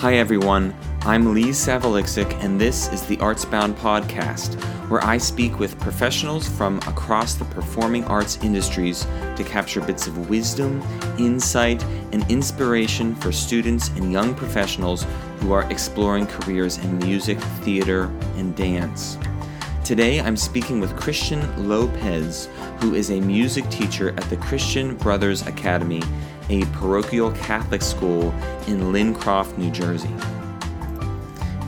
Hi, everyone. I'm Lee Savaliksic, and this is the Artsbound Podcast, where I speak with professionals from across the performing arts industries to capture bits of wisdom, insight, and inspiration for students and young professionals who are exploring careers in music, theater, and dance. Today, I'm speaking with Christian Lopez, who is a music teacher at the Christian Brothers Academy a parochial Catholic school in Lincroft, New Jersey.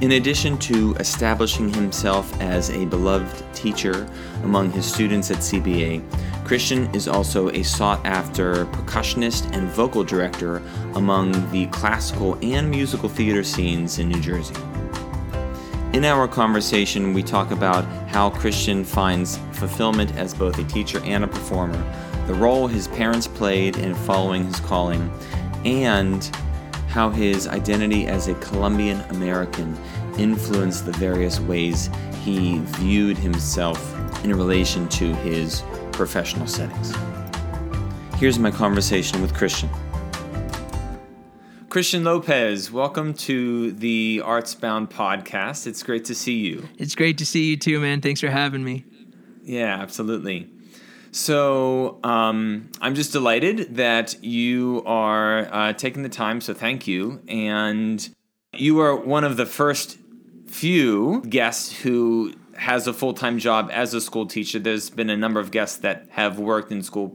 In addition to establishing himself as a beloved teacher among his students at CBA, Christian is also a sought after percussionist and vocal director among the classical and musical theater scenes in New Jersey. In our conversation, we talk about how Christian finds fulfillment as both a teacher and a performer, the role his parents played in following his calling, and how his identity as a Colombian American influenced the various ways he viewed himself in relation to his professional settings. Here's my conversation with Christian. Christian Lopez, welcome to the Artsbound podcast. It's great to see you. It's great to see you too, man. Thanks for having me. Yeah, absolutely. So um, I'm just delighted that you are uh, taking the time. So thank you. And you are one of the first few guests who has a full time job as a school teacher. There's been a number of guests that have worked in school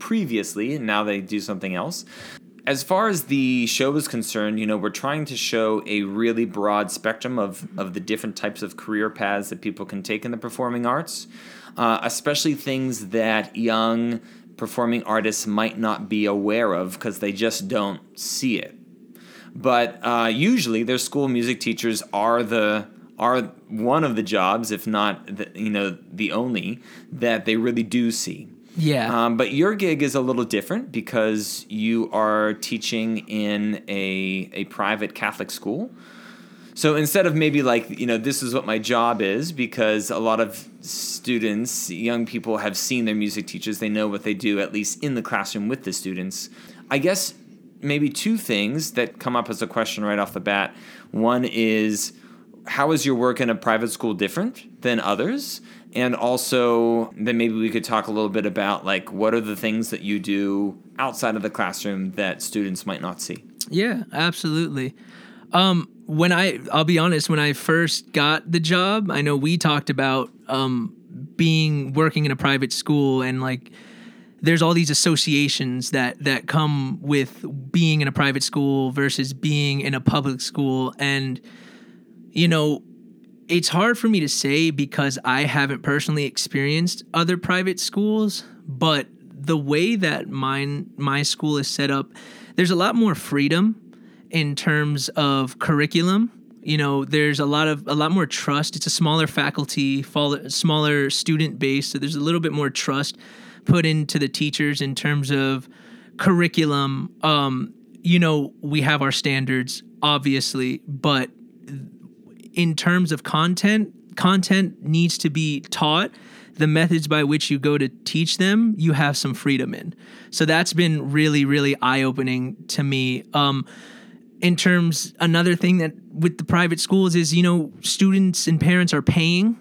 previously, and now they do something else. As far as the show is concerned, you know, we're trying to show a really broad spectrum of, of the different types of career paths that people can take in the performing arts uh, especially things that young performing artists might not be aware of because they just don't see it. But uh, usually, their school music teachers are the are one of the jobs, if not the, you know the only that they really do see. Yeah. Um, but your gig is a little different because you are teaching in a a private Catholic school. So instead of maybe like, you know, this is what my job is, because a lot of students, young people have seen their music teachers, they know what they do, at least in the classroom with the students. I guess maybe two things that come up as a question right off the bat. One is, how is your work in a private school different than others? And also, then maybe we could talk a little bit about like what are the things that you do outside of the classroom that students might not see? Yeah, absolutely. Um, when I, I'll be honest, when I first got the job, I know we talked about um, being working in a private school and like there's all these associations that that come with being in a private school versus being in a public school. And you know it's hard for me to say because I haven't personally experienced other private schools but the way that mine my school is set up there's a lot more freedom in terms of curriculum. You know, there's a lot of a lot more trust. It's a smaller faculty, smaller student base, so there's a little bit more trust put into the teachers in terms of curriculum. Um, you know, we have our standards, obviously, but in terms of content, content needs to be taught the methods by which you go to teach them, you have some freedom in. So that's been really, really eye opening to me. Um, in terms another thing that with the private schools is you know students and parents are paying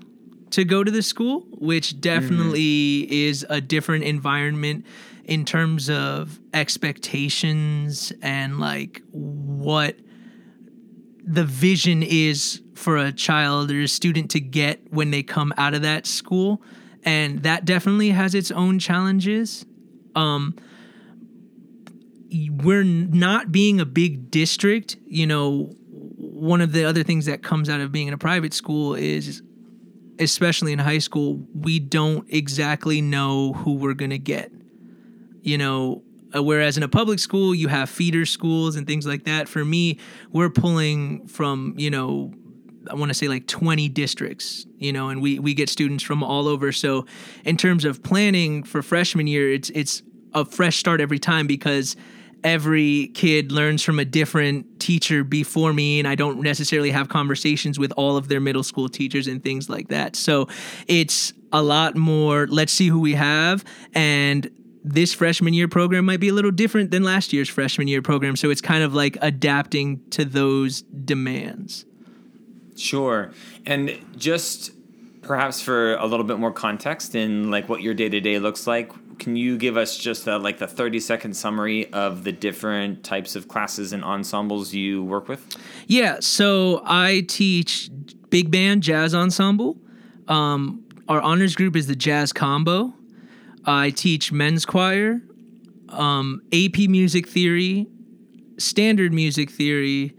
to go to the school which definitely mm-hmm. is a different environment in terms of expectations and like what the vision is for a child or a student to get when they come out of that school and that definitely has its own challenges um, we're not being a big district, you know, one of the other things that comes out of being in a private school is especially in high school, we don't exactly know who we're going to get. You know, uh, whereas in a public school, you have feeder schools and things like that. For me, we're pulling from, you know, I want to say like 20 districts, you know, and we we get students from all over. So, in terms of planning for freshman year, it's it's a fresh start every time because every kid learns from a different teacher before me and I don't necessarily have conversations with all of their middle school teachers and things like that. So it's a lot more let's see who we have and this freshman year program might be a little different than last year's freshman year program. So it's kind of like adapting to those demands. Sure. And just perhaps for a little bit more context in like what your day to day looks like, can you give us just a, like the 30 second summary of the different types of classes and ensembles you work with? Yeah. So I teach big band jazz ensemble. Um, our honors group is the jazz combo. I teach men's choir, um, AP music theory, standard music theory,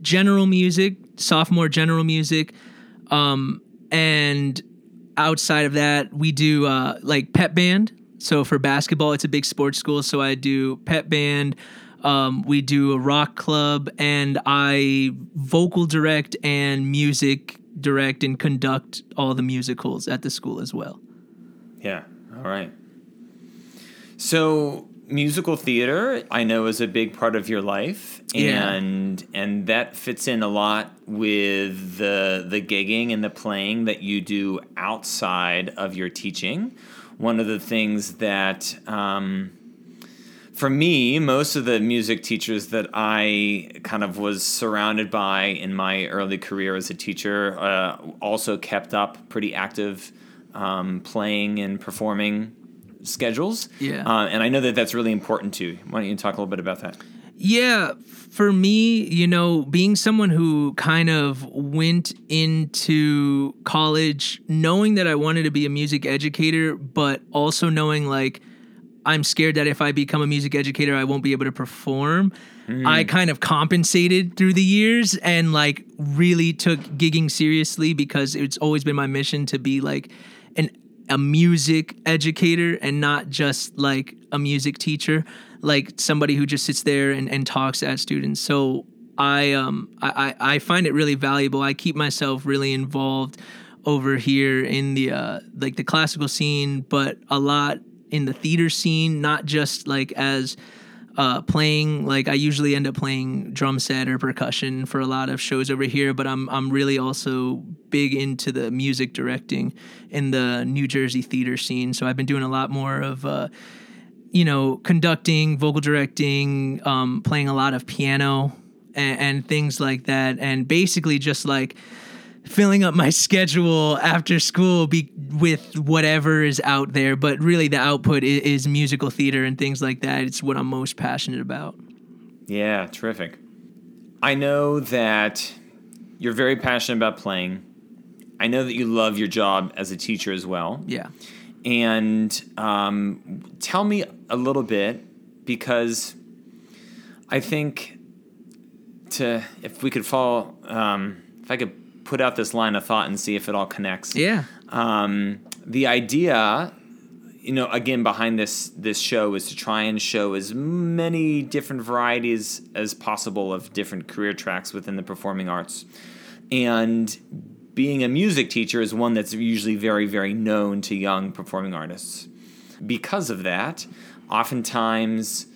general music, sophomore general music, um, and outside of that, we do uh, like pep band. So for basketball, it's a big sports school, so I do pep band. Um, we do a rock club, and I vocal direct and music direct and conduct all the musicals at the school as well. Yeah. All right. So musical theater I know is a big part of your life and yeah. and that fits in a lot with the the gigging and the playing that you do outside of your teaching. One of the things that um, for me, most of the music teachers that I kind of was surrounded by in my early career as a teacher uh, also kept up pretty active um, playing and performing schedules. Yeah. Uh, and I know that that's really important too. Why don't you talk a little bit about that? Yeah, for me, you know, being someone who kind of went into college knowing that I wanted to be a music educator, but also knowing like I'm scared that if I become a music educator, I won't be able to perform. Mm. I kind of compensated through the years and like really took gigging seriously because it's always been my mission to be like an a music educator and not just like a music teacher, like somebody who just sits there and, and talks at students. So I um I, I find it really valuable. I keep myself really involved over here in the uh like the classical scene, but a lot in the theater scene, not just like as uh, playing like I usually end up playing drum set or percussion for a lot of shows over here, but I'm I'm really also big into the music directing in the New Jersey theater scene. So I've been doing a lot more of uh, you know conducting, vocal directing, um, playing a lot of piano and, and things like that, and basically just like filling up my schedule after school be with whatever is out there but really the output is, is, musical theater and things like that. It's what i'm most passionate about. Yeah terrific. I know that you're very passionate about playing. I know that you love your job as a teacher as well. Yeah. And um, tell me a little bit because i think to if we could fall um, if i could put out this line of thought and see if it all connects. Yeah. Um, the idea, you know, again behind this this show is to try and show as many different varieties as possible of different career tracks within the performing arts, and being a music teacher is one that's usually very very known to young performing artists. Because of that, oftentimes.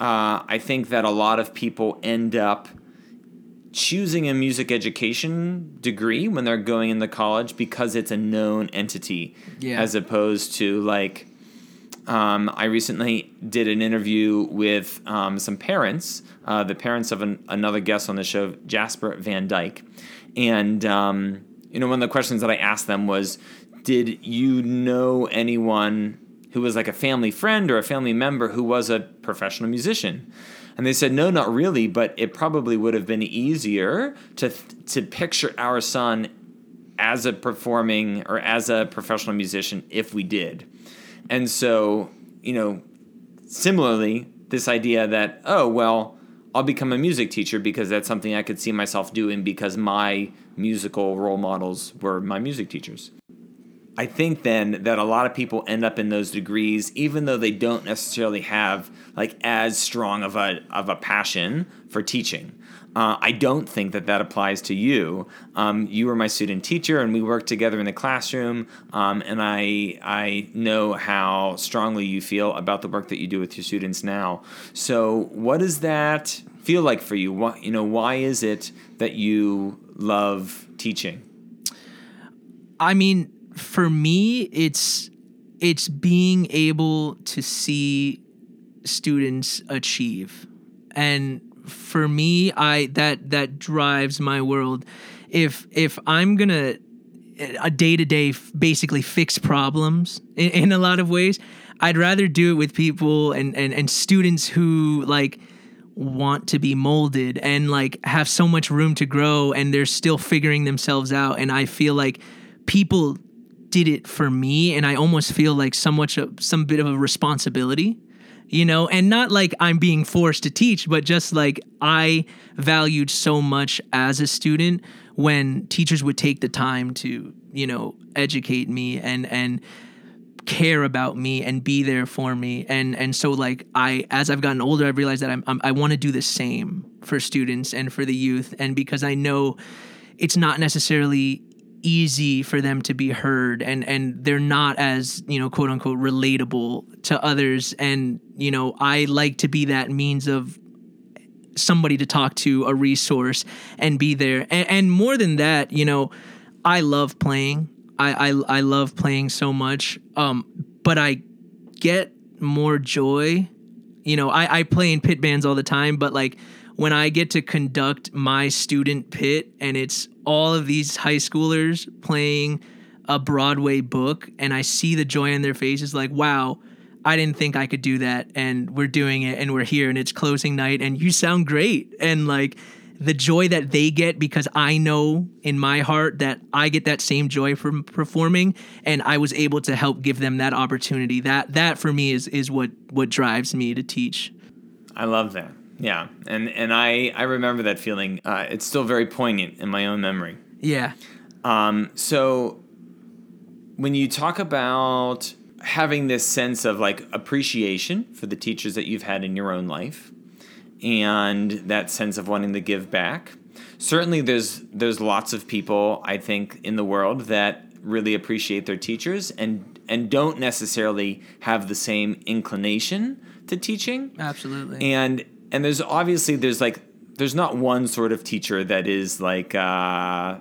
Uh, I think that a lot of people end up choosing a music education degree when they're going into college because it's a known entity yeah. as opposed to like um, I recently did an interview with um, some parents, uh, the parents of an, another guest on the show, Jasper Van Dyke. And, um, you know, one of the questions that I asked them was Did you know anyone who was like a family friend or a family member who was a professional musician? And they said, no, not really, but it probably would have been easier to, to picture our son as a performing or as a professional musician if we did. And so, you know, similarly, this idea that, oh, well, I'll become a music teacher because that's something I could see myself doing because my musical role models were my music teachers. I think then that a lot of people end up in those degrees, even though they don't necessarily have like as strong of a of a passion for teaching. Uh, I don't think that that applies to you. Um, you were my student teacher, and we worked together in the classroom. Um, and I I know how strongly you feel about the work that you do with your students now. So, what does that feel like for you? What you know? Why is it that you love teaching? I mean, for me, it's it's being able to see students achieve and for me i that that drives my world if if i'm gonna eh, a day to day basically fix problems in, in, a lot of ways. I'd rather do it with people and, and, and students who like want to be molded and like have so much room to grow and they're still figuring themselves out. And I feel like people did it for me and I almost feel like somewhat of, some bit of a responsibility you know, and not like I'm being forced to teach, but just like I valued so much as a student when teachers would take the time to, you know, educate me and and care about me and be there for me. And and so like I as I've gotten older I've realized that I'm, I'm I want to do the same for students and for the youth. And because I know it's not necessarily easy for them to be heard and and they're not as you know quote unquote relatable to others and you know I like to be that means of somebody to talk to, a resource, and be there. And, and more than that, you know, I love playing. I, I I love playing so much. Um, but I get more joy. You know, I, I play in pit bands all the time, but like when I get to conduct my student pit and it's all of these high schoolers playing a Broadway book and I see the joy in their faces, like, wow, I didn't think I could do that. And we're doing it and we're here and it's closing night and you sound great. And like the joy that they get because I know in my heart that I get that same joy from performing and I was able to help give them that opportunity. That that for me is is what what drives me to teach. I love that. Yeah. And and I I remember that feeling. Uh, it's still very poignant in my own memory. Yeah. Um so when you talk about having this sense of like appreciation for the teachers that you've had in your own life and that sense of wanting to give back. Certainly there's there's lots of people I think in the world that really appreciate their teachers and and don't necessarily have the same inclination to teaching. Absolutely. And and there's obviously there's like there's not one sort of teacher that is like uh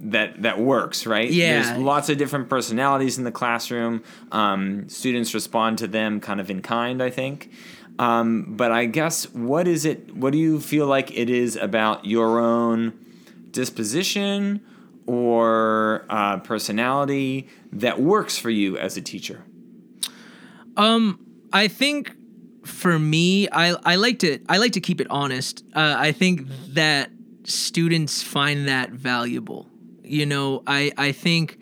that that works, right? Yeah. There's lots of different personalities in the classroom. Um, students respond to them kind of in kind, I think. Um, but I guess what is it? What do you feel like it is about your own disposition or uh, personality that works for you as a teacher? Um, I think for me, I I like to I like to keep it honest. Uh, I think that students find that valuable you know, I I think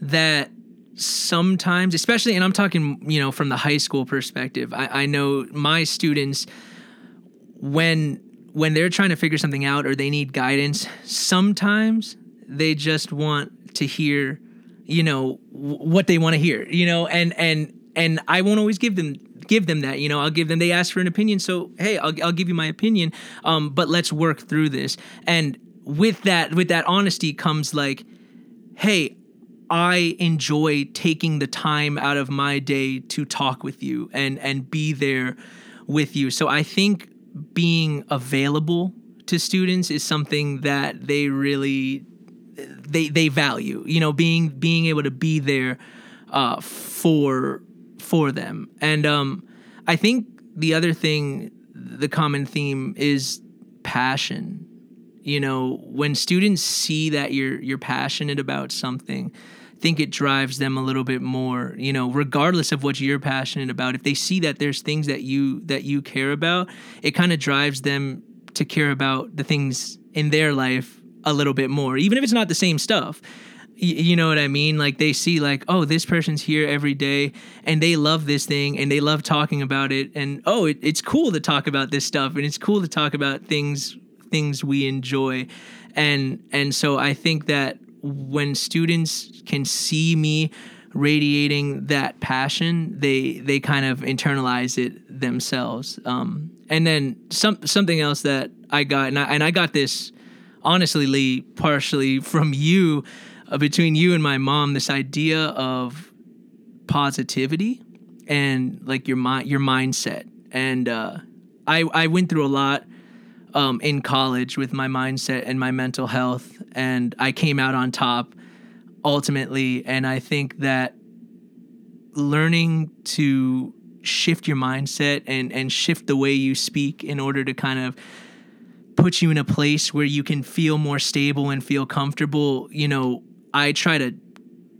that sometimes, especially, and I'm talking, you know, from the high school perspective, I, I know my students when when they're trying to figure something out or they need guidance, sometimes they just want to hear, you know, w- what they want to hear, you know, and and and I won't always give them give them that you know i'll give them they ask for an opinion so hey i'll, I'll give you my opinion um, but let's work through this. And with that with that honesty comes like hey i enjoy taking the time out of my day to talk with you and and be there with you. So i think being available to students is something that they really they they value you know being being able to be there uh, for for them. And um i think the other thing the common theme is passion. You know when students see that you're you're passionate about something I think it drives them a little bit more. You know regardless of what you're passionate about if they see that there's things that you that you care about it kind of drives them to care about the things in their life a little bit more even if it's not the same stuff you know what I mean? Like they see like, oh, this person's here every day and they love this thing and they love talking about it and oh, it, it's cool to talk about this stuff and it's cool to talk about things things we enjoy and and so i think that when students can see me radiating that passion they they kind of internalize it themselves um, and then some something else that i got and i, and I got this honestly lee partially from you uh, between you and my mom this idea of positivity and like your mind your mindset and uh, i i went through a lot um, in college with my mindset and my mental health, and I came out on top ultimately. And I think that learning to shift your mindset and and shift the way you speak in order to kind of put you in a place where you can feel more stable and feel comfortable you know i try to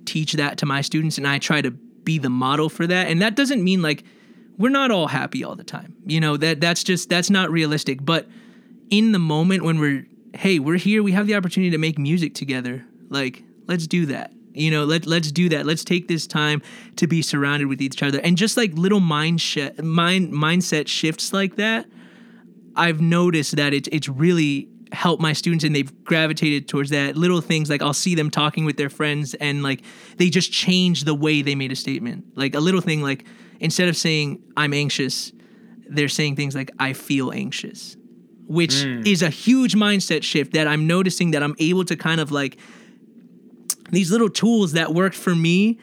teach that to my students and i try to be the model for that. And that doesn't mean like we're not all happy all the time. You know that that's just that's not realistic. But in the moment when we're hey we're here we have the opportunity to make music together like let's do that. You know let, let's do that. Let's take this time to be surrounded with each other. And just like little mind sh- mind mindset shifts like that i've noticed that it's it's really helped my students and they've gravitated towards that. Little things like i'll see them talking with their friends and like they just change the way they made a statement. Like a little thing like instead of saying i'm anxious they're saying things like i feel anxious which mm. is a huge mindset shift that i'm noticing that i'm able to kind of like these little tools that worked for me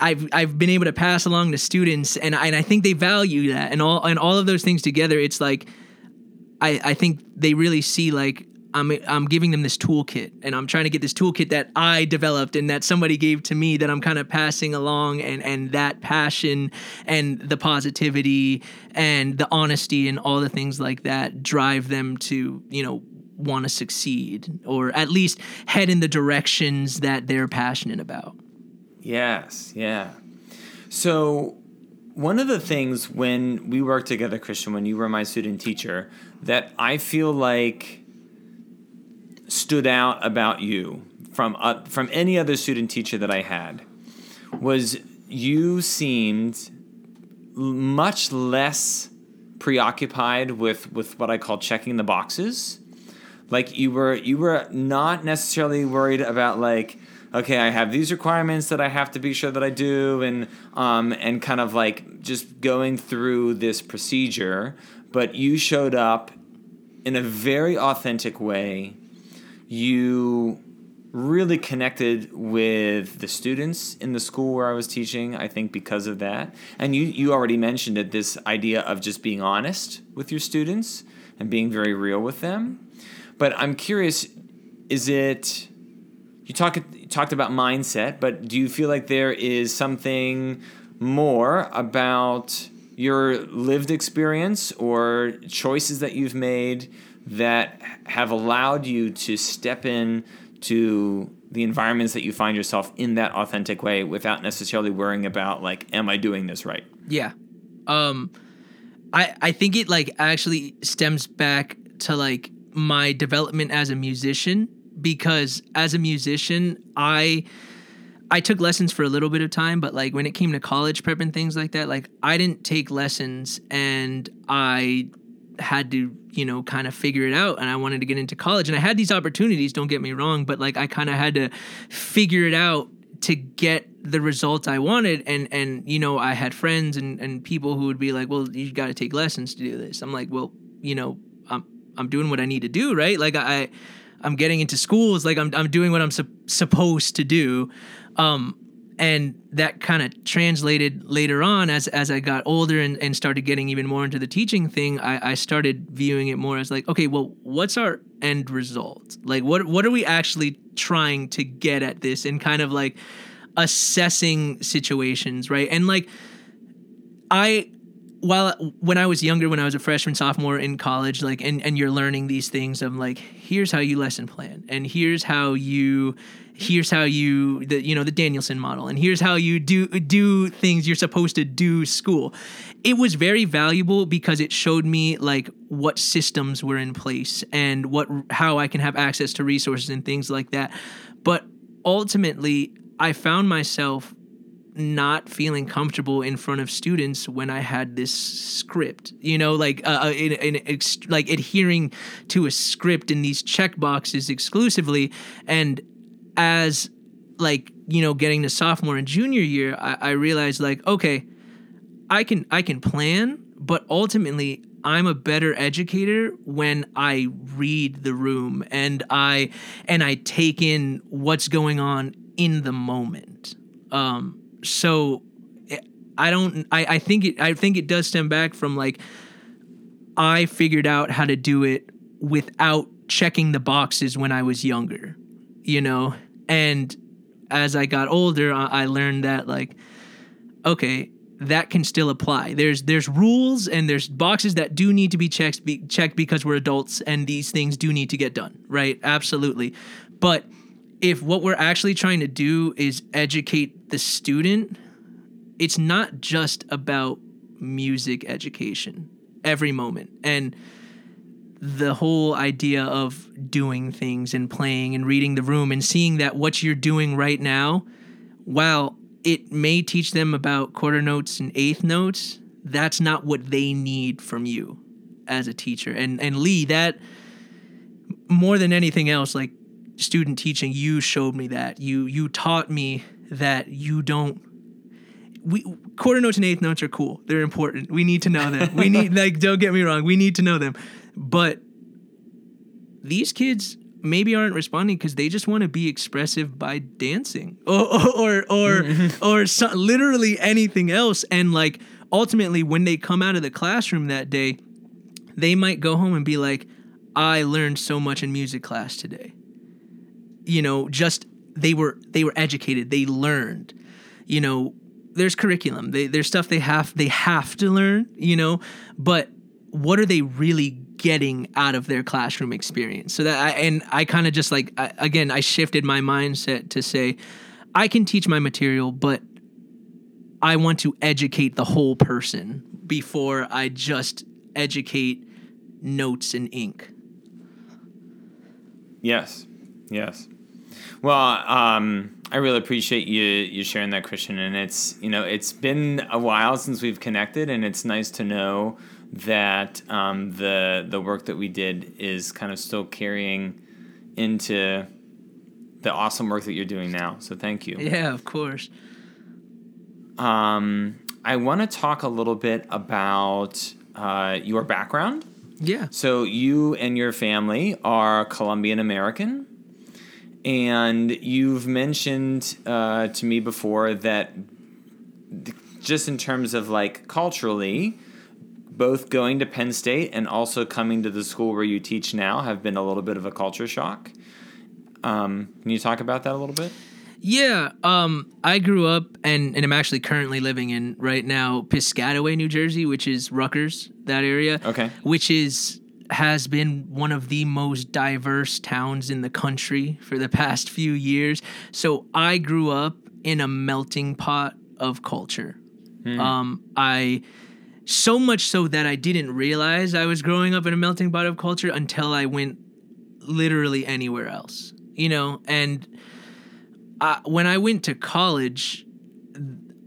I've I've been able to pass along to students and I, and I think they value that. And all and all of those things together it's like I I think they really see like I'm I'm giving them this toolkit and I'm trying to get this toolkit that I developed and that somebody gave to me that I'm kind of passing along and and that passion and the positivity and the honesty and all the things like that drive them to you know want to succeed or at least head in the directions that they're passionate about. Yes, yeah. So, one of the things when we worked together, Christian, when you were my student teacher, that I feel like stood out about you from uh, from any other student teacher that I had was you seemed much less preoccupied with with what I call checking the boxes. Like you were you were not necessarily worried about like okay i have these requirements that i have to be sure that i do and um and kind of like just going through this procedure but you showed up in a very authentic way you really connected with the students in the school where I was teaching, I think because of that. And you, you already mentioned it this idea of just being honest with your students and being very real with them. But I'm curious, is it you talk you talked about mindset, but do you feel like there is something more about your lived experience or choices that you've made that have allowed you to step in to the environments that you find yourself in that authentic way without necessarily worrying about like am i doing this right? Yeah. Um i i think it like actually stems back to like my development as a musician because as a musician, I I took lessons for a little bit of time, but like when it came to college prep and things like that, like I didn't take lessons and I had to, you know, kind of figure it out and I wanted to get into college and I had these opportunities, don't get me wrong, but like I kind of had to figure it out to get the results I wanted and and you know, I had friends and and people who would be like, "Well, you got to take lessons to do this." I'm like, "Well, you know, I'm I'm doing what I need to do, right? Like I I'm getting into schools, like I'm I'm doing what I'm su- supposed to do. Um, and that kind of translated later on as as I got older and, and started getting even more into the teaching thing, I, I started viewing it more as like, okay, well, what's our end result? Like what what are we actually trying to get at this and kind of like assessing situations, right? And like I while when I was younger, when I was a freshman, sophomore in college, like and, and you're learning these things of like, here's how you lesson plan, and here's how you here's how you the you know the Danielson model, and here's how you do do things you're supposed to do school. It was very valuable because it showed me like what systems were in place and what how I can have access to resources and things like that. But ultimately, I found myself not feeling comfortable in front of students when I had this script, you know, like uh, uh in, in ex- like adhering to a script in these check boxes exclusively, and as like you know getting to sophomore and junior year, I, I realized like okay, I can I can plan, but ultimately I'm a better educator when I read the room and I and I take in what's going on in the moment. Um, so eh, I don't I, I think it I think it does stem back from like I figured out how to do it without checking the boxes when I was younger, you know? And as I got older, I, I learned that like okay, that can still apply. There's there's rules and there's boxes that do need to be checked be, checked because we're adults and these things do need to get done, right? Absolutely. But if what we're actually trying to do is educate the student, it's not just about music education every moment. And the whole idea of doing things and playing and reading the room and seeing that what you're doing right now, while it may teach them about quarter notes and eighth notes, that's not what they need from you as a teacher. And and Lee, that more than anything else, like student teaching, you showed me that. You you taught me that you don't we quarter notes and eighth notes are cool. They're important. We need to know them. We need like don't get me wrong. We need to know them. But these kids maybe aren't responding because they just want to be expressive by dancing or or or or, so, literally anything else. And like ultimately, when they come out of the classroom that day, they might go home and be like, "I learned so much in music class today." You know, just they were they were educated. They learned. You know, there's curriculum. They, there's stuff they have they have to learn. You know, but what are they really getting out of their classroom experience so that I, and i kind of just like I, again i shifted my mindset to say i can teach my material but i want to educate the whole person before i just educate notes and ink yes yes well um I really appreciate you you sharing that, Christian. And it's you know it's been a while since we've connected, and it's nice to know that um, the the work that we did is kind of still carrying into the awesome work that you're doing now. So thank you. Yeah, of course. Um, I want to talk a little bit about uh, your background. Yeah. So you and your family are Colombian American, and you've mentioned uh, to me before that just in terms of like culturally, both going to Penn State and also coming to the school where you teach now have been a little bit of a culture shock. Um, can you talk about that a little bit? Yeah, um, I grew up and, and I'm actually currently living in right now Piscataway, New Jersey, which is Rutgers, that area. Okay. Which is has been one of the most diverse towns in the country for the past few years. So I grew up in a melting pot of culture. Hmm. Um, I so much so that I didn't realize I was growing up in a melting pot of culture until I went literally anywhere else. You know, and I, when I went to college,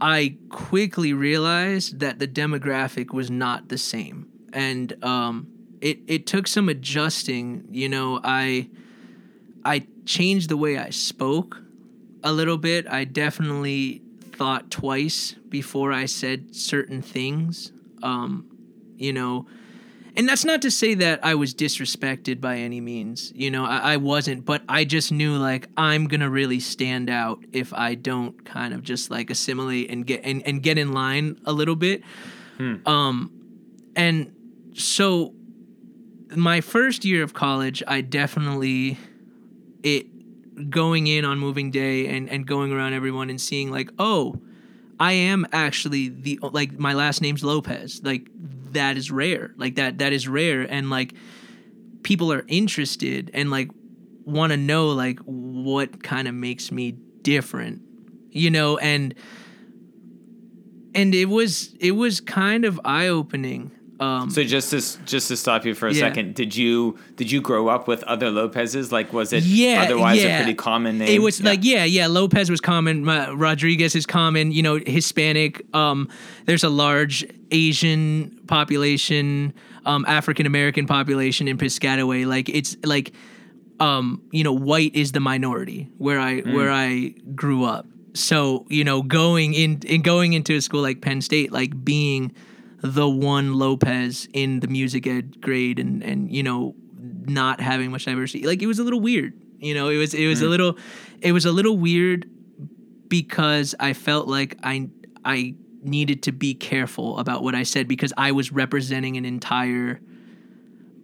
I quickly realized that the demographic was not the same, and um, it it took some adjusting. You know, I I changed the way I spoke a little bit. I definitely thought twice before I said certain things. Um, you know, and that's not to say that I was disrespected by any means. You know, I, I, wasn't, but I just knew like I'm gonna really stand out if I don't kind of just like assimilate and get and, and get in line a little bit. Hmm. Um, and so my first year of college, I definitely it going in on moving day and and going around everyone and seeing like oh I am actually the like my last name's Lopez. Like that is rare. Like that that is rare and like people are interested and like want to know like what kind of makes me different. You know, and and it was it was kind of eye-opening um, so just to just to stop you for a yeah. second, did you did you grow up with other Lopez's? Like, was it yeah, otherwise yeah. a pretty common name? It was yeah. like yeah, yeah. Lopez was common. Rodriguez is common. You know, Hispanic. Um, there's a large Asian population, um, African American population in Piscataway. Like it's like, um, you know, white is the minority where I mm. where I grew up. So you know, going in in going into a school like Penn State, like being the one Lopez in the music ed grade and and you know not having much diversity. Like it was a little weird. You know, it was it was mm. a little it was a little weird because I felt like I I needed to be careful about what I said because I was representing an entire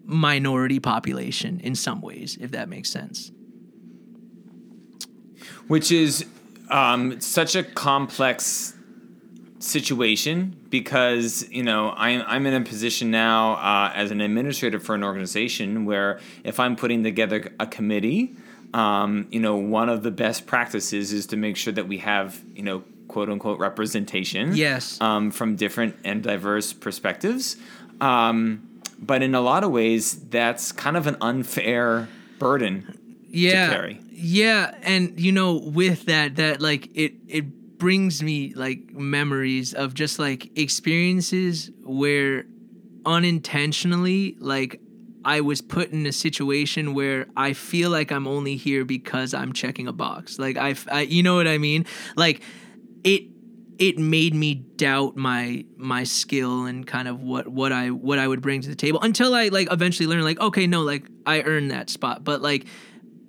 minority population in some ways, if that makes sense. Which is um, such a complex situation because you know I'm I'm in a position now uh, as an administrator for an organization where if I'm putting together a committee, um, you know, one of the best practices is to make sure that we have you know quote unquote representation. Yes. Um, from different and diverse perspectives. Um, but in a lot of ways, that's kind of an unfair burden yeah, to carry. Yeah, and you know, with that, that like it it brings me like memories of just like experiences where unintentionally, like I was put in a situation where I feel like I'm only here because I'm checking a box. Like I, I you know what I mean? Like it it made me doubt my my skill and kind of what what I what I would bring to the table until I like eventually learned like okay no like I earned that spot but like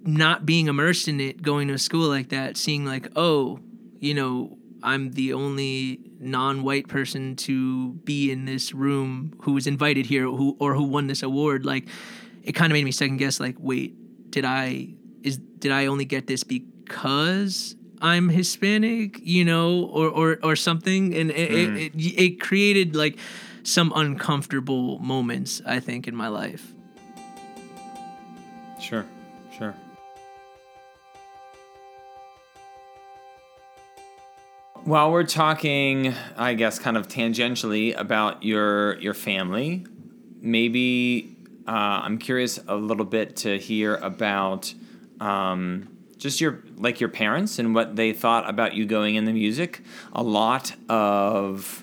not being immersed in it going to a school like that seeing like oh you know I'm the only non-white person to be in this room who was invited here who or who won this award like it kind of made me second guess like wait did I is did I only get this because I'm Hispanic, you know, or or or something, and it, mm. it, it, it created like some uncomfortable moments, I think, in my life. Sure, sure. While we're talking, I guess, kind of tangentially about your your family, maybe uh, I'm curious a little bit to hear about. Um, just your like your parents and what they thought about you going in the music. A lot of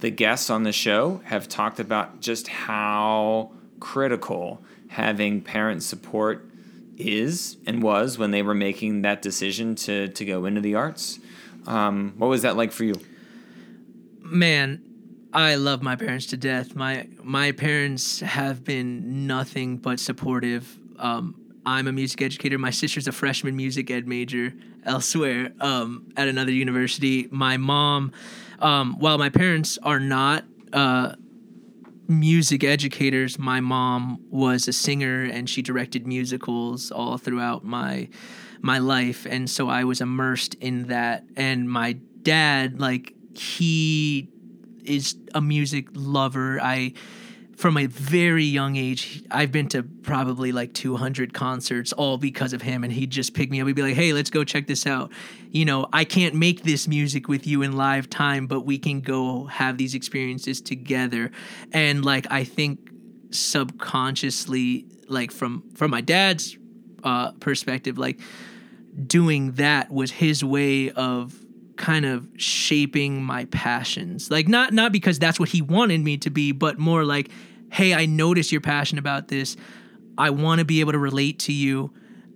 the guests on the show have talked about just how critical having parent support is and was when they were making that decision to to go into the arts. Um, what was that like for you? Man, I love my parents to death. My my parents have been nothing but supportive. Um, I'm a music educator. My sister's a freshman music ed major elsewhere um, at another university. My mom, um, while my parents are not uh, music educators, my mom was a singer and she directed musicals all throughout my my life, and so I was immersed in that. And my dad, like he is a music lover. I from a very young age, I've been to probably like 200 concerts, all because of him. And he'd just pick me up. He'd be like, hey, let's go check this out. You know, I can't make this music with you in live time, but we can go have these experiences together. And like, I think subconsciously, like from from my dad's uh, perspective, like doing that was his way of kind of shaping my passions. Like not not because that's what he wanted me to be but more like hey i notice you're passionate about this. I want to be able to relate to you.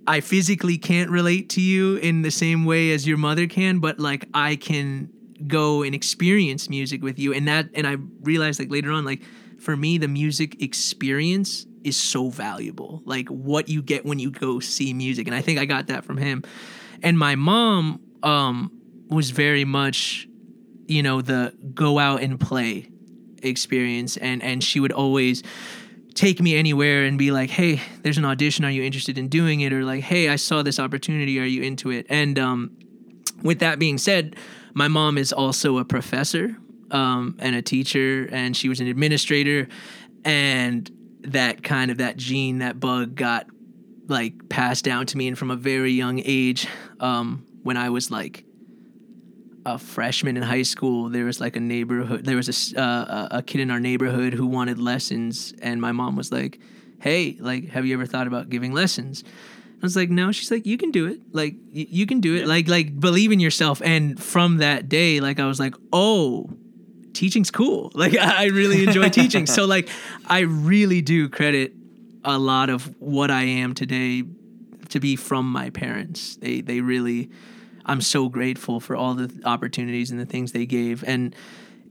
I physically can't relate to you in the same way as your mother can but like i can go and experience music with you. And that and i realized like later on like for me the music experience is so valuable like what you get when you go see music and i think i got that from him. And my mom um was very much you know the go out and play experience and and she would always take me anywhere and be like hey there's an audition are you interested in doing it? or like hey i saw this opportunity are you into it? And um, with that being said my mom is also a professor um, and a teacher and she was an administrator and that kind of that gene that bug got like passed down to me and from a very young age um, when i was like a freshman in high school, there was like a neighborhood. There was a uh, a kid in our neighborhood who wanted lessons, and my mom was like, "Hey, like, have you ever thought about giving lessons?" I was like, "No." She's like, "You can do it. Like, y- you can do it. Yeah. Like, like believe in yourself." And from that day, like, I was like, "Oh." Teaching's cool. Like I really enjoy teaching. So like I really do credit a lot of what I am today to be from my parents. They they really I'm so grateful for all the opportunities and the things they gave. And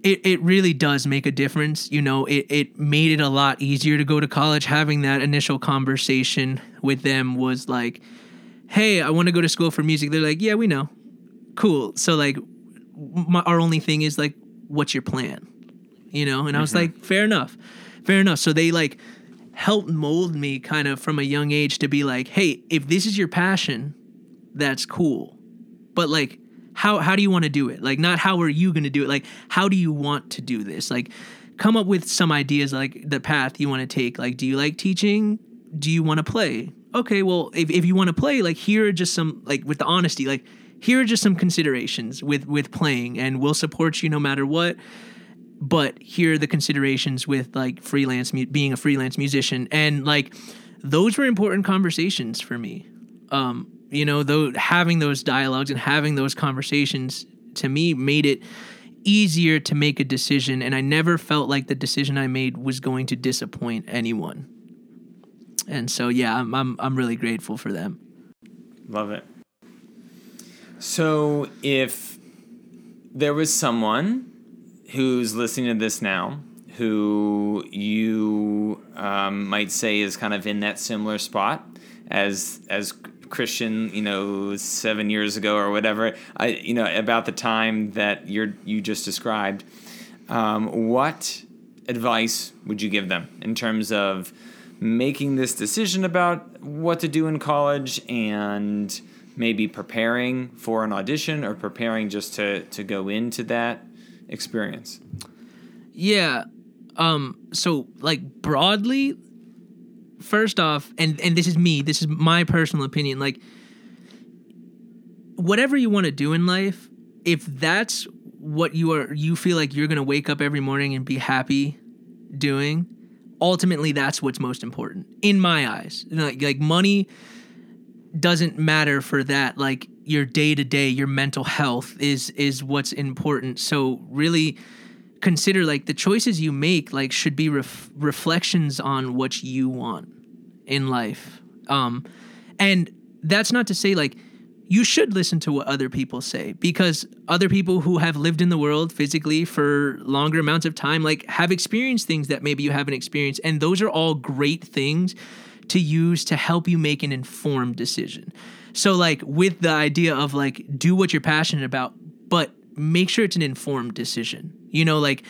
it, it really does make a difference. You know, it, it made it a lot easier to go to college. Having that initial conversation with them was like, hey, I want to go to school for music. They're like, yeah, we know. Cool. So, like, my, our only thing is, like, what's your plan? You know? And mm-hmm. I was mm-hmm. like, fair enough. Fair enough. So they, like, helped mold me kind of from a young age to be like, hey, if this is your passion, that's cool but like how how do you want to do it? Like not how are you going to do it? Like how do you want to do this? Like come up with some ideas like the path you want to take. Like do you like teaching? Do you want to play? Okay, well if if you want to play, like here are just some like with the honesty, like here are just some considerations with with playing and we'll support you no matter what. But here are the considerations with like freelance mu- being a freelance musician. And like those were important conversations for me. Um you know though having those dialogues and having those conversations to me made it easier to make a decision and i never felt like the decision i made was going to disappoint anyone. And so yeah i'm i'm, I'm really grateful for them. Love it. So, if there was someone who's listening to this now who you um, might say is kind of in that similar spot as as Christian, you know, seven years ago or whatever, I, you know, about the time that you're you just described, um, what advice would you give them in terms of making this decision about what to do in college and maybe preparing for an audition or preparing just to to go into that experience? Yeah. Um so like broadly first off and and this is me, this is my personal opinion like whatever you want to do in life, if that's what you are you feel like you're going to wake up every morning and be happy doing, ultimately that's what's most important in my eyes. Like like money doesn't matter for that like your day to day your mental health is is what's important. So really consider like the choices you make like should be ref- reflections on what you want in life. Um and that's not to say like you should listen to what other people say because other people who have lived in the world physically for longer amounts of time like have experienced things that maybe you haven't experienced. And those are all great things to use to help you make an informed decision. So like with the idea of like do what you're passionate about, but make sure it's an informed decision. You know, like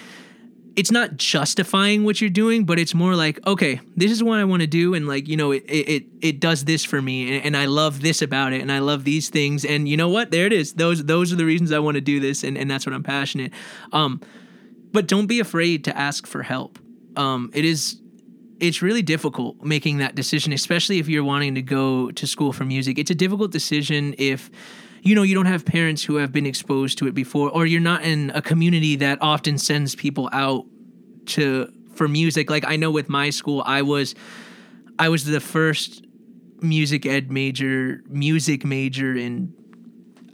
it's not justifying what you're doing, but it's more like, okay, this is what I want to do, and like, you know, it it it does this for me, and, and I love this about it, and I love these things, and you know what? There it is. Those those are the reasons I want to do this, and, and that's what I'm passionate. Um, but don't be afraid to ask for help. Um, it is it's really difficult making that decision, especially if you're wanting to go to school for music. It's a difficult decision if you know you don't have parents who have been exposed to it before or you're not in a community that often sends people out to for music. Like I know with my school I was I was the first music ed major, music major in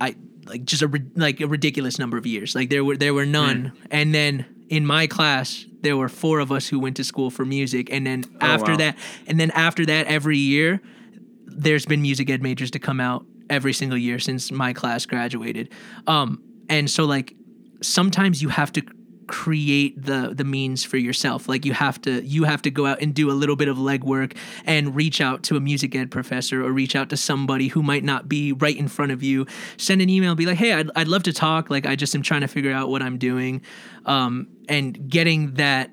I like just a like a ridiculous number of years. Like there were there were none. Hmm. And then in my class there were four of us who went to school for music and then after wow. that and then after that every year there's been music ed majors to come out every single year since my class graduated um and so like sometimes you have to create the the means for yourself. Like you have to you have to go out and do a little bit of legwork and reach out to a music ed professor or reach out to somebody who might not be right in front of you. Send an email be like hey i'd, I'd love to talk. Like i just am trying to figure out what i'm doing. Um, and getting that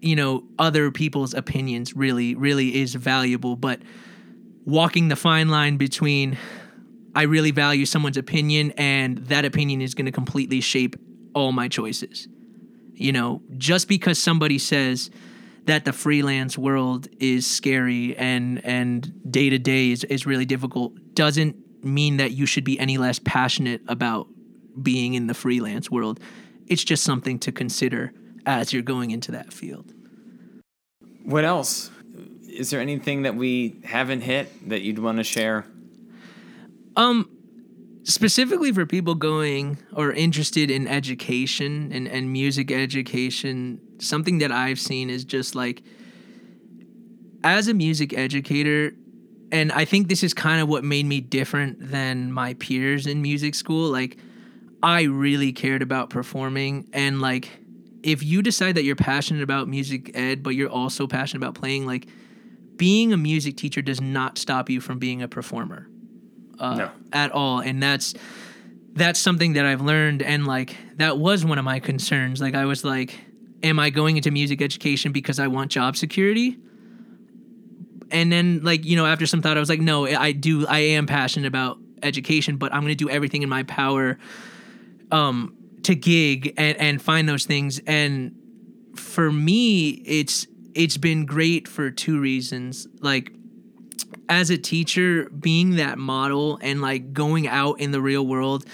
you know other people's opinions really really is valuable. But walking the fine line between I really value someone's opinion and that opinion is going to completely shape all my choices. You know, just because somebody says that the freelance world is scary and and day to day is is really difficult doesn't mean that you should be any less passionate about being in the freelance world. It's just something to consider as you're going into that field. What else? Is there anything that we haven't hit that you'd want to share? Um, specifically for people going or interested in education and, and music education, something that I've seen is just like as a music educator, and I think this is kind of what made me different than my peers in music school. Like, I really cared about performing, and like, if you decide that you're passionate about music ed, but you're also passionate about playing, like, being a music teacher does not stop you from being a performer uh, No. at all and that's that's something that i've learned and like that was one of my concerns like i was like am i going into music education because i want job security and then like you know after some thought i was like no i do i am passionate about education, but I'm going to do everything in my power um, to gig and, and find those things. And for me, it's it's been great for two reasons. Like as a teacher, being that model and like going out in the real world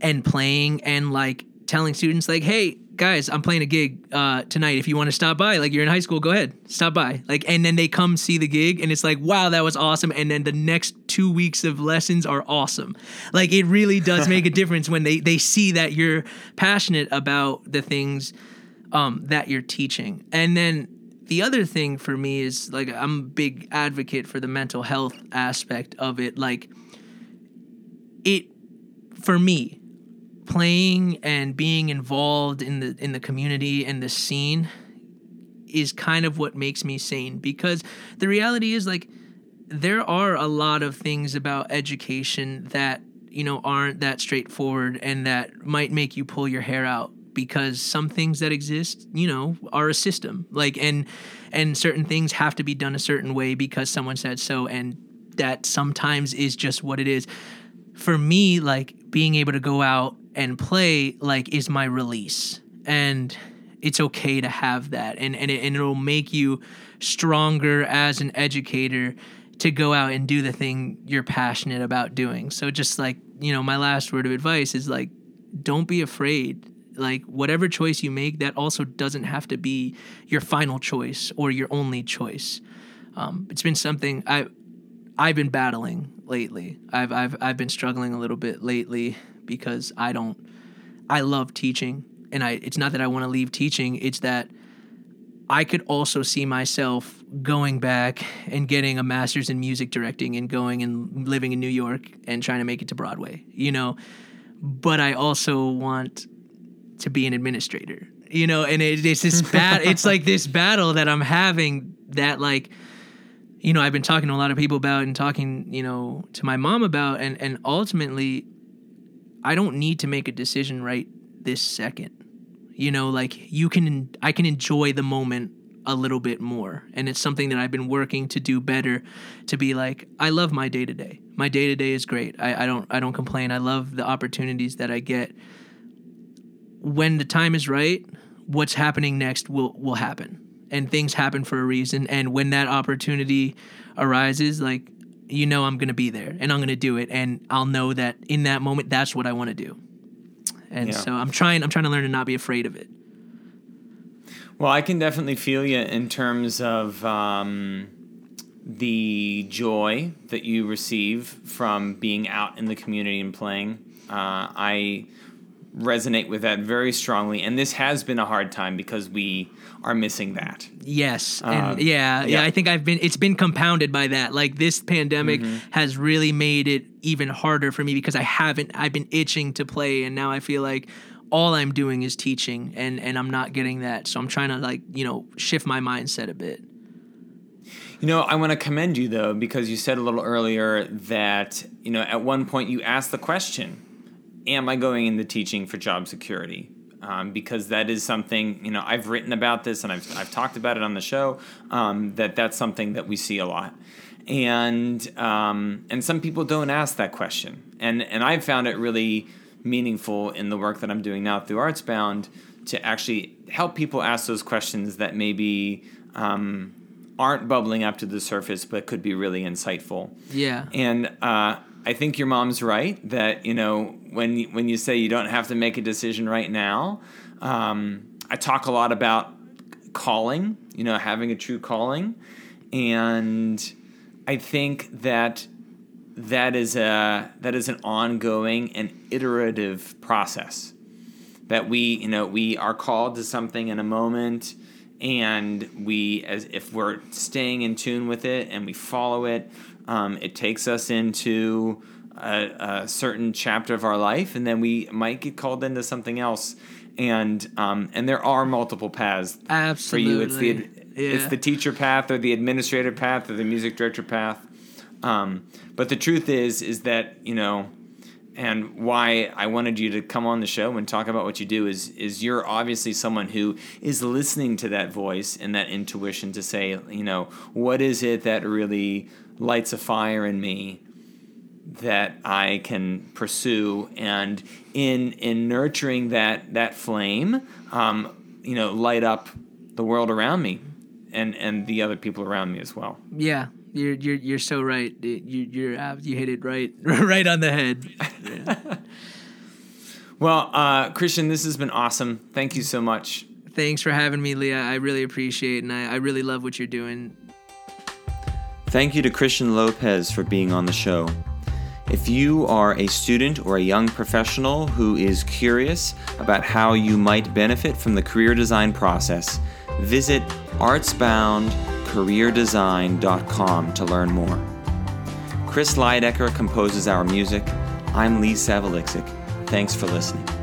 and playing and like telling students like, hey, guys, I'm playing a gig uh, tonight. If you want to stop by, like you're in high school, go ahead, stop by. Like, and then they come see the gig, and it's like, wow, that was awesome. And then the next two weeks of lessons are awesome. Like, it really does make a difference when they they see that you're passionate about the things um, that you're teaching. And then the other thing for me is like I'm a big advocate for the mental health aspect of it. Like, it for me playing and being involved in the in the community and the scene is kind of what makes me sane because the reality is like there are a lot of things about education that you know aren't that straightforward and that might make you pull your hair out because some things that exist you know are a system. Like and and certain things have to be done a certain way because someone said so and that sometimes is just what it is. For me like being able to go out and play like is my release and it's okay to have that and and, it, and it'll make you stronger as an educator to go out and do the thing you're passionate about doing. So just like you know my last word of advice is like don't be afraid like whatever choice you make that also doesn't have to be your final choice or your only choice um, it's been something i i've been battling lately i've i've i've been struggling a little bit lately because I don't I love teaching and I it's not that I want to leave teaching, it's that I could also see myself going back and getting a master's in music directing and going and living in New York and trying to make it to Broadway, you know. But I also want to be an administrator, you know, and it, it's this bad it's like this battle that I'm having that like you know, I've been talking to a lot of people about and talking, you know, to my mom about and and ultimately I don't need to make a decision right this second. You know, like you can I can enjoy the moment a little bit more. And it's something that I've been working to do better to be like, I love my day to day. My day to day is great. I, I don't I don't complain. I love the opportunities that I get. When the time is right, what's happening next will will happen. And things happen for a reason. And when that opportunity arises, like you know I'm going to be there and I'm going to do it and I'll know that in that moment that's what I want to do. And yeah. so I'm trying I'm trying to learn to not be afraid of it. Well, I can definitely feel you in terms of um, the joy that you receive from being out in the community and playing. Uh, I resonate with that very strongly, and this has been a hard time because we are missing that. Yes, and uh, yeah, yeah, yeah, I think I've been. It's been compounded by that. Like this pandemic mm-hmm. has really made it even harder for me because I haven't. I've been itching to play, and now I feel like all I'm doing is teaching, and and I'm not getting that. So I'm trying to like you know shift my mindset a bit. You know, I want to commend you though because you said a little earlier that you know at one point you asked the question, "Am I going into teaching for job security?" um, because that is something you know I've written about this and I've I've talked about it on the show um, that that's something that we see a lot, and um, and some people don't ask that question, and and I've found it really meaningful in the work that I'm doing now through Artsbound to actually help people ask those questions that maybe um, aren't bubbling up to the surface but could be really insightful. Yeah, and uh, I think your mom's right that you know when when you say you don't have to make a decision right now. Um, I talk a lot about calling, you know, having a true calling, and I think that that is a that is an ongoing and iterative process. That we you know we are called to something in a moment and we as if we're staying in tune with it and we follow it um, it takes us into a, a, certain chapter of our life, and then we might get called into something else. And um, and there are multiple paths Absolutely. for you. It's the yeah. it's the teacher path, or the administrator path, or the music director path. Um, but the truth is, is that you know, and why I wanted you to come on the show and talk about what you do is is you're obviously someone who is listening to that voice and that intuition to say, you know, what is it that really lights a fire in me that I can pursue, and in in nurturing that that flame, um, you know, light up the world around me, and and the other people around me as well. Yeah, you're you're you're so right. You you're uh, you hit it right right on the head. Yeah. well, uh, Christian, this has been awesome. Thank you so much. Thanks for having me, Leah. I really appreciate it, and I, I really love what you're doing. Thank you to Christian Lopez for being on the show. If you are a student or a young professional who is curious about how you might benefit from the career design process, visit artsboundcareerdesign.com to learn more. Chris Leidecker composes our music. I'm Lee Savalixic. Thanks for listening.